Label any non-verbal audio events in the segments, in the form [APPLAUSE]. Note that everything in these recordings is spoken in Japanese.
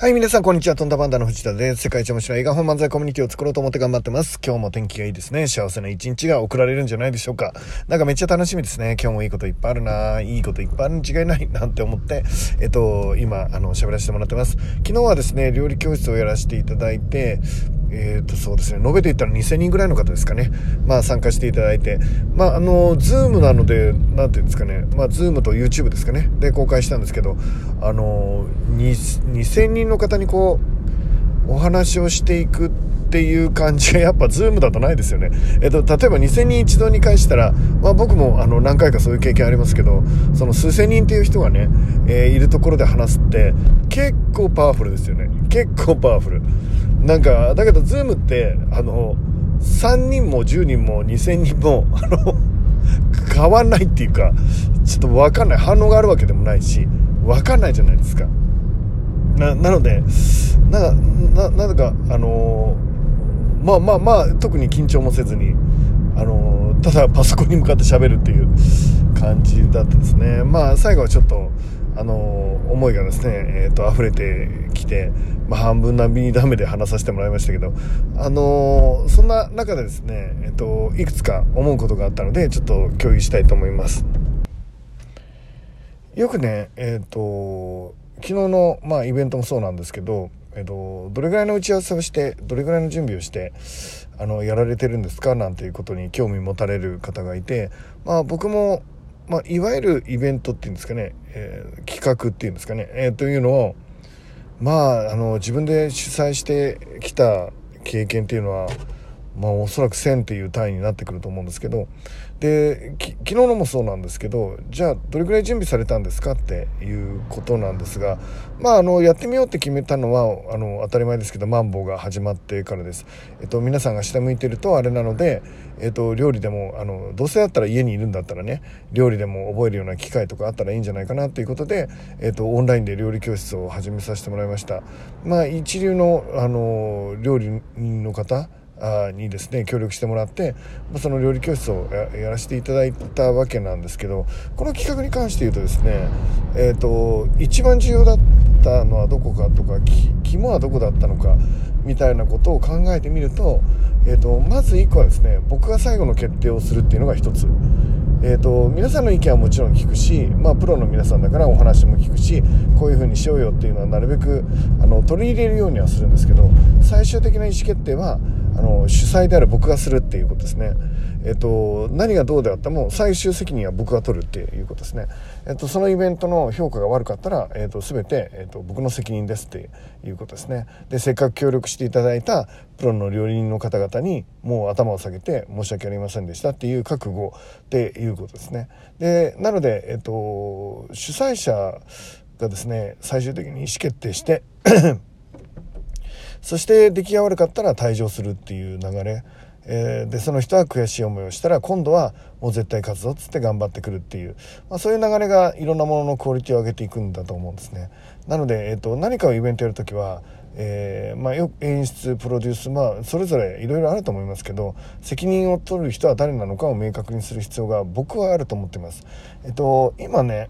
はい、皆さん、こんにちは。とんだパンダの藤田です。世界一面白い映画本漫才コミュニティを作ろうと思って頑張ってます。今日も天気がいいですね。幸せな一日が送られるんじゃないでしょうか。なんかめっちゃ楽しみですね。今日もいいこといっぱいあるないいこといっぱいあるに違いないなんて思って、えっと、今、あの、喋らせてもらってます。昨日はですね、料理教室をやらせていただいて、えっ、ー、と、そうですね、延べて言ったら2000人ぐらいの方ですかね。まあ、参加していただいて、まあ、あの、ズームなので、なんていうんですかね、まあ、ズームと YouTube ですかね、で公開したんですけど、あの、2000人の方にこう、お話をしていくっていう感じがやっぱズームだとないですよね。えっと、例えば2000人一度に返したら、まあ僕もあの何回かそういう経験ありますけど、その数千人っていう人がね、えー、いるところで話すって結構パワフルですよね。結構パワフル。なんか、だけど、ズームって、あの、3人も10人も2000人も、あの、変わんないっていうか、ちょっとわかんない。反応があるわけでもないし、わかんないじゃないですか。な、なので、な、な、なんか、あのまあまあまあ、特に緊張もせずに、あのただパソコンに向かって喋るっていう感じだったですね。まあ、最後はちょっと、あの思いがですね、えーと、溢れてきて、まあ、半分並みダメで話させてもらいましたけど、あのそんな中でですね、えーと、いくつか思うことがあったのでちょっと共有したいと思います。よくねえっ、ー、と昨日の、まあ、イベントもそうなんですけど、えーと、どれぐらいの打ち合わせをしてどれぐらいの準備をしてあのやられてるんですかなんていうことに興味持たれる方がいて、まあ、僕もまあ、いわゆるイベントっていうんですかね、えー、企画っていうんですかね、えー、というのを、まあ、あの、自分で主催してきた経験っていうのは、まあ、おそらく1000っていう単位になってくると思うんですけどで昨日のもそうなんですけどじゃあどれぐらい準備されたんですかっていうことなんですがまああのやってみようって決めたのはあの当たり前ですけどマンボウが始まってからです、えっと、皆さんが下向いてるとあれなので、えっと、料理でもあのどうせだったら家にいるんだったらね料理でも覚えるような機会とかあったらいいんじゃないかなということで、えっと、オンラインで料理教室を始めさせてもらいました。まあ一流のあの料理の方にですね協力してもらってその料理教室をやらせていただいたわけなんですけどこの企画に関して言うとですねえっ、ー、と一番重要だったのはどこかとか肝はどこだったのかみたいなことを考えてみると,、えーと、まず1個はですね僕が最後の決定をするっていうのが1つ。えーと、皆さんの意見はもちろん聞くし、まあ、プロの皆さんだからお話も聞くしこういうふうにしようよっていうのはなるべくあの取り入れるようにはするんですけど最終的な意思決定はあの主催である僕がするっていうことですね。えっと、何がどうであっても最終責任は僕が取るっていうことですね。えっと、そのイベントの評価が悪かったら、えっと、全て、えっと、僕の責任ですっていうことですね。で、せっかく協力していただいたプロの料理人の方々にもう頭を下げて申し訳ありませんでしたっていう覚悟っていうことですね。で、なので、えっと、主催者がですね、最終的に意思決定してそして出来が悪かったら退場するっていう流れ、えー、でその人は悔しい思いをしたら今度はもう絶対勝つぞっつって頑張ってくるっていう、まあ、そういう流れがいろんなもののクオリティを上げていくんだと思うんですね。なので、えーと、何かをイベントやるときはえーまあ、よ演出プロデュース、まあ、それぞれいろいろあると思いますけど責任を取る人は誰なのかを明確にする必要が僕はあると思っています。えっと、今ね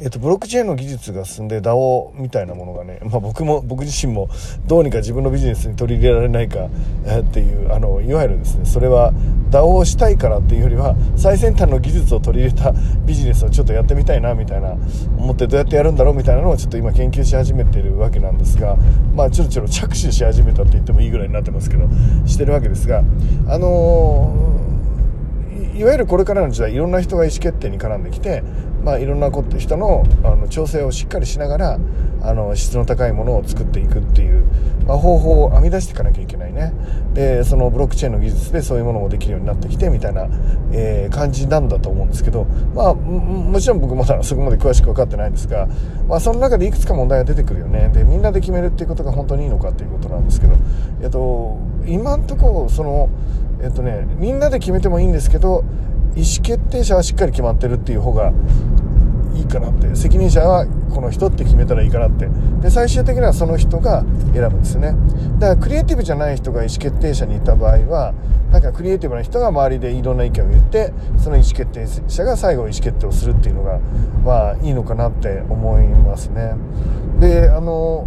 えっと、ブロックチェーンの技術が進んで DAO みたいなものがね、まあ、僕も僕自身もどうにか自分のビジネスに取り入れられないかっていうあのいわゆるですねそれは DAO をしたいからっていうよりは最先端の技術を取り入れたビジネスをちょっとやってみたいなみたいな思ってどうやってやるんだろうみたいなのをちょっと今研究し始めてるわけなんですがまあちょろちょろ着手し始めたって言ってもいいぐらいになってますけどしてるわけですがあのー、いわゆるこれからの時代いろんな人が意思決定に絡んできてまあ、いろんなこと人のあの調整をしっかりしながらあの質の高いものを作っていくっていう、まあ、方法を編み出していかなきゃいけないね。でそのブロックチェーンの技術でそういうものもできるようになってきてみたいな、えー、感じなんだと思うんですけど、まあ、もちろん僕まだ [LAUGHS] そこまで詳しく分かってないんですが、まあ、その中でいくつか問題が出てくるよね。でみんなで決めるっていうことが本当にいいのかっていうことなんですけど、えっと、今んとこそのえっとねみんなで決めてもいいんですけど意思決定者はしっかり決まってるっていう方がいいかなって。責任者はこの人って決めたらいいかなって。で最終的にはその人が選ぶんですね。だからクリエイティブじゃない人が意思決定者にいた場合はなんかクリエイティブな人が周りでいろんな意見を言ってその意思決定者が最後意思決定をするっていうのがまあいいのかなって思いますね。であの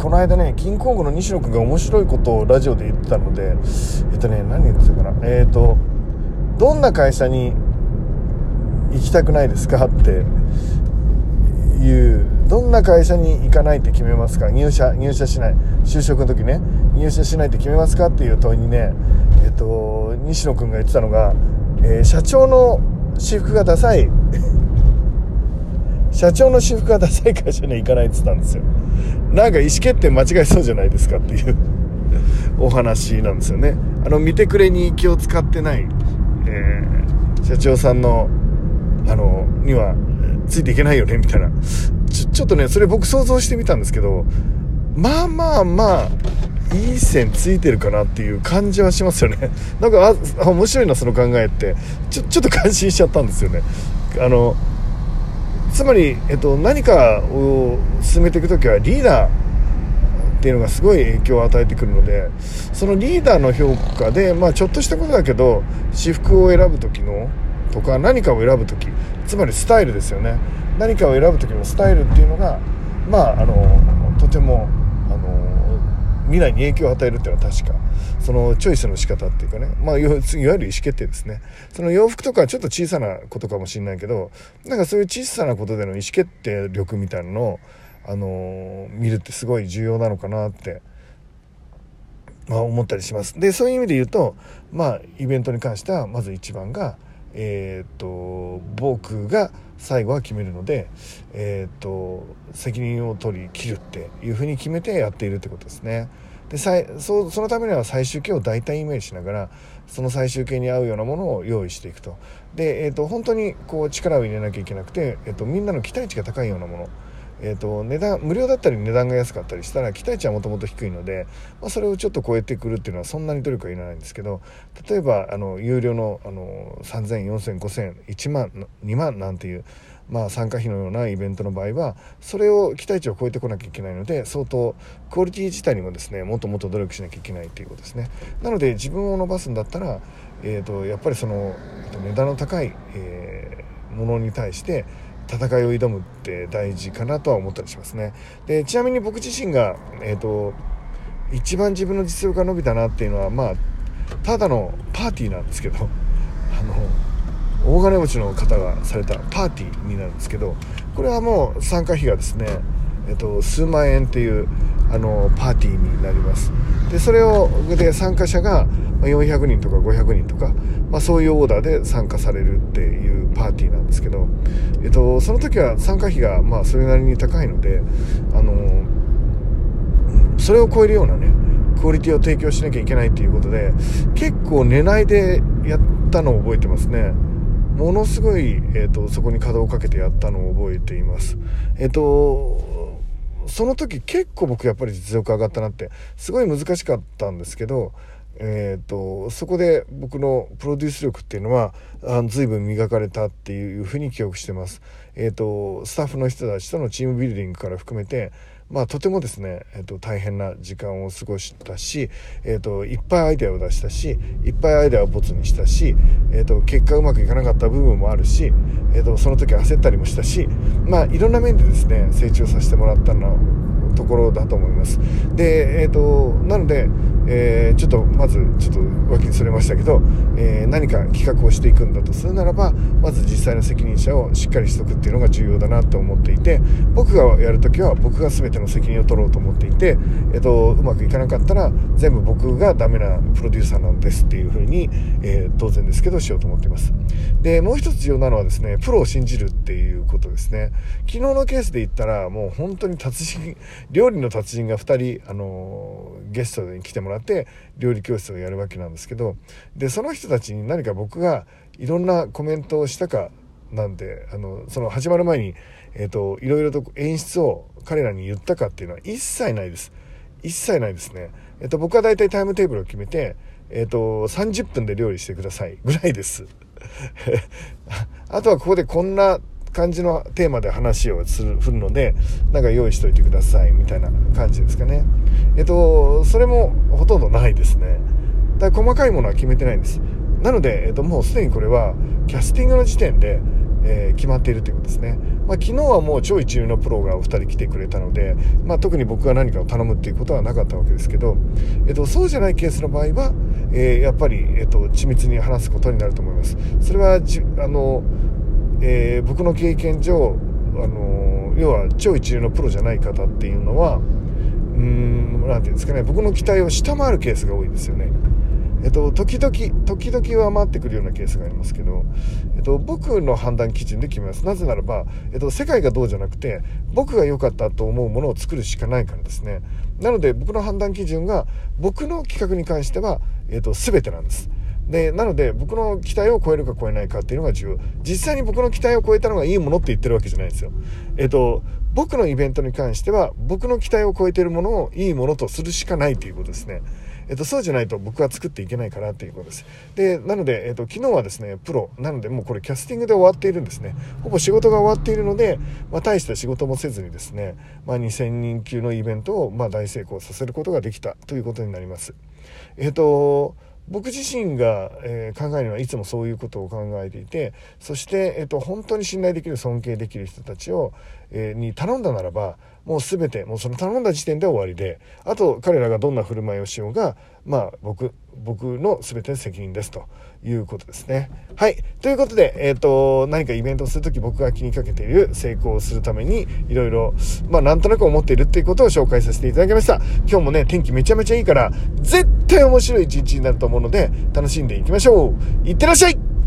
この間ねキングコングの西野君が面白いことをラジオで言ってたのでえっとね何言ってたかな。えっ、とどんな会社に行きたくないですかっていうどんな会社に行かないって決めますか？入社入社しない。就職の時ね入社しないって決めますかっていう問いにねえっと西野君が言ってたのが、えー、社長の私服がダサい。[LAUGHS] 社長の私服がダサい会社には行かないって言ったんですよ。なんか意思決定間違えそうじゃないですかっていう [LAUGHS] お話なんですよね。あの見てくれに気を使ってない、えー、社長さんのあのにはついていけないよねみたいな。ちょちょっとねそれ僕想像してみたんですけどまあまあまあいい線ついてるかなっていう感じはしますよね。[LAUGHS] なんかあ面白いなその考えって。ちょちょっと感心しちゃったんですよね。あのつまり、えっと、何かを進めていく時はリーダーっていうのがすごい影響を与えてくるのでそのリーダーの評価で、まあ、ちょっとしたことだけど私服を選ぶ時のとか何かを選ぶ時つまりスタイルですよね。何かを選ぶ時のスタイルっていうのがまああのとても未来に影響を与えるっていうのは確か。そのチョイスの仕方っていうかね、まあ、いわゆる意思決定ですね。その洋服とかちょっと小さなことかもしれないけどなんかそういう小さなことでの意思決定力みたいなのを、あの見るってすごい重要なのかなってまあ、思ったりします。でそういう意味で言うと、まあ、イベントに関してはまず一番が、えーと、僕が最後は決めるので、えーと、責任を取り切るっていうふうに決めてやっているってことですね。でそそのためには最終形を大体イメージしながらその最終形に合うようなものを用意していくとで、えーと、本当にこう力を入れなきゃいけなくて、えー、とみんなの期待値が高いようなものえーと、値段無料だったり値段が安かったりしたら期待値はもともと低いので、まあ、それをちょっと超えてくるっていうのはそんなに努力はいらないんですけど例えばあの有料のあの3000400050001万2万なんていう、まあ、参加費のようなイベントの場合はそれを期待値を超えてこなきゃいけないので相当クオリティ自体にもですねもっともっと努力しなきゃいけないということですね。なので自分を伸ばすんだったら、えーと、やっぱりその値段の高い、えー、ものに対して戦いを挑むって大事かなとは思ったりしますね。でちなみに僕自身が、えーと、一番自分の実力が伸びたなっていうのはまあただのパーティーなんですけど [LAUGHS] あの大金持ちの方がされたパーティーになるんですけどこれはもう参加費がですね、えっと、数万円っていうあのパーティーになります。でそれをで参加者が400人とか500人とか、まあ、そういうオーダーで参加されるっていうパーティーなんですけど、えっと、その時は参加費がまあそれなりに高いので、あのそれを超えるようなねクオリティを提供しなきゃいけないっていうことで結構寝ないでやったのを覚えてますね。ものすごい、えーと、そこに稼働をかけてやったのを覚えています。えっ、ー、とその時結構僕やっぱり実力上がったなってすごい難しかったんですけどえーと、そこで僕のプロデュース力っていうのはあ随分磨かれたっていうふうに記憶してます、えーと、スタッフの人たちとのチームビルディングから含めてまあ、とてもですね、えーと、大変な時間を過ごしたし、えーと、いっぱいアイデアを出したしいっぱいアイデアをボツにしたし、えーと、結果うまくいかなかった部分もあるし、えー、とその時焦ったりもしたし、まあ、いろんな面でですね成長させてもらったのところだと思います。で、えー、となので、えー、ちょっとまずちょっと脇にそれましたけど、えー、何か企画をしていくんだとするならばまず実際の責任者をしっかりしとくっていうのが重要だなと思っていて僕がやるときは僕が全ての責任を取ろうと思っていて、えーと、うまくいかなかったら全部僕がダメなプロデューサーなんですっていうふうに、えー、当然ですけどしようと思っています。でもう一つ重要なのはですねプロを信じるっていうことですね。昨日のケースで言ったらもう本当に達人料理の達人が2人、あのゲストに来てもらって料理教室をやるわけなんですけどでその人たちに何か僕がいろんなコメントをしたかなんであのその始まる前に、えーと、いろいろと演出を彼らに言ったかっていうのは一切ないです。一切ないですね、えーと、僕は大体タイムテーブルを決めて、えーと30分で料理してくださいぐらいです。[LAUGHS] あとはここでこんな感じのテーマで話をする、振るので、なんか用意しといてください、みたいな感じですかね。えっと、それもほとんどないですね。だから細かいものは決めてないんです。なので、えっと、もうすでにこれは、キャスティングの時点で、えー、決まっているということですね。まあ、昨日はもう超一流のプロがお二人来てくれたので、まあ、特に僕が何かを頼むっていうことはなかったわけですけど、えっと、そうじゃないケースの場合は、えー、やっぱり、えっと、緻密に話すことになると思います。それはじあの、えー、僕の経験上、あの要は超一流のプロじゃない方っていうのはうーん何て言うんですかね僕の期待を下回るケースが多いですよね。えっと、時々、時々は回ってくるようなケースがありますけど、えっと、僕の判断基準で決めます。なぜならば、えっと、世界がどうじゃなくて、僕が良かったと思うものを作るしかないからですね。なので、僕の判断基準が、僕の企画に関しては、えっと、全てなんです。で、なので、僕の期待を超えるか超えないかっていうのが重要。実際に僕の期待を超えたのがいいものって言ってるわけじゃないですよ。えっと、僕のイベントに関しては、僕の期待を超えてるものをいいものとするしかないということですね。えっと、そうじゃないと僕は作っていけないからということです。で、なので、えっと、昨日はですね、プロ、なのでもうこれキャスティングで終わっているんですね。ほぼ仕事が終わっているので、まあ、大した仕事もせずにですね、まあ、2000人級のイベントを、まあ、大成功させることができたということになります。えっと、僕自身が、え、考えるのはいつもそういうことを考えていてそして、えーと、本当に信頼できる尊敬できる人たちを、に頼んだならばもう全てもうその頼んだ時点で終わりであと彼らがどんな振る舞いをしようがまあ僕僕の全ての責任ですということですね。はい。ということで、えっ、ー、と、何かイベントをするとき僕が気にかけている成功するために、いろいろ、まあなんとなく思っているっていうことを紹介させていただきました。今日もね、天気めちゃめちゃいいから、絶対面白い一日になると思うので、楽しんでいきましょう。いってらっしゃい